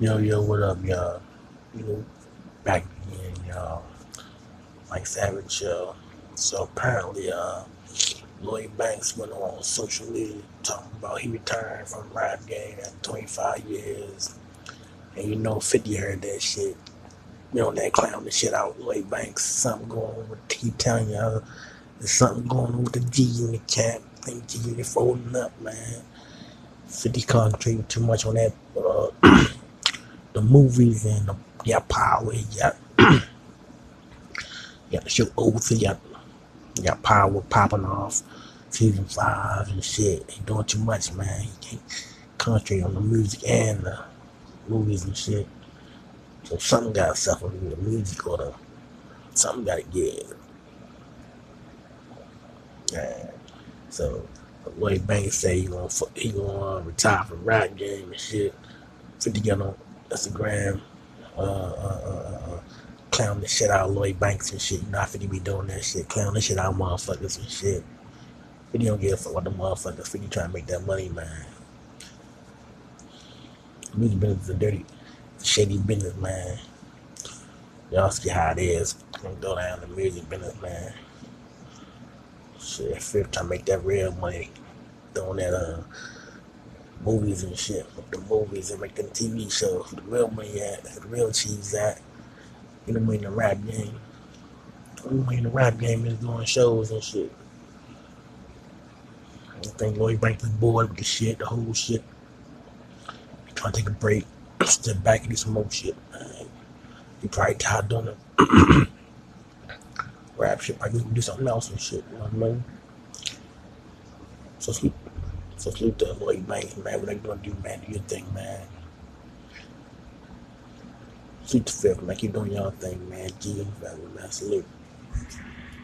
Yo, yo, what up, y'all? You know, back again, y'all. Mike Savage Show. So apparently, uh, Lloyd Banks went on social media talking about he retired from rap game after 25 years. And you know, 50 heard that shit. You know, that clown the shit out, Lloyd Banks. Something going on with, he telling y'all, there's something going on with the G Unit cap. I think G Unit folding up, man. 50 concentrating too much on that, uh, movies and um, the, yeah, power, yeah. Yeah, show Oath, yeah, yeah, power popping off season five and shit. He doing too much, man. He can't concentrate on the music and the movies and shit. So something got to suffer with the music or the something got to give. Yeah. So Lloyd Banks say he gonna he gonna uh, retire from rap game and shit. Fifty on Instagram, uh, uh, uh, uh, clown the shit out of Lloyd Banks and shit. You know, I Fifty be doing that shit, clown the shit out of motherfuckers and shit. Fifty don't give a fuck about the motherfuckers. Fifty trying to make that money, man. Music business is a dirty, shady business, man. Y'all see how it is. Go down the music business, man. Shit, trying to make that real money, throwing that uh movies and shit, with the movies and them TV shows. The real money at, the real cheese at. You know, in the rap game. Money in the rap game is doing shows and shit. I think Lloyd Banks is bored with the shit, the whole shit. He trying to take a break, step back and do some more shit. Man. He probably tired doing it. rap shit. Probably do something else and shit. You know what I mean? So sleep. So salute to Lloyd Banks, man. What they gonna do, man? Do your thing, man. Salute to Fifth, man. Keep doing your thing, man. G, man. Salute.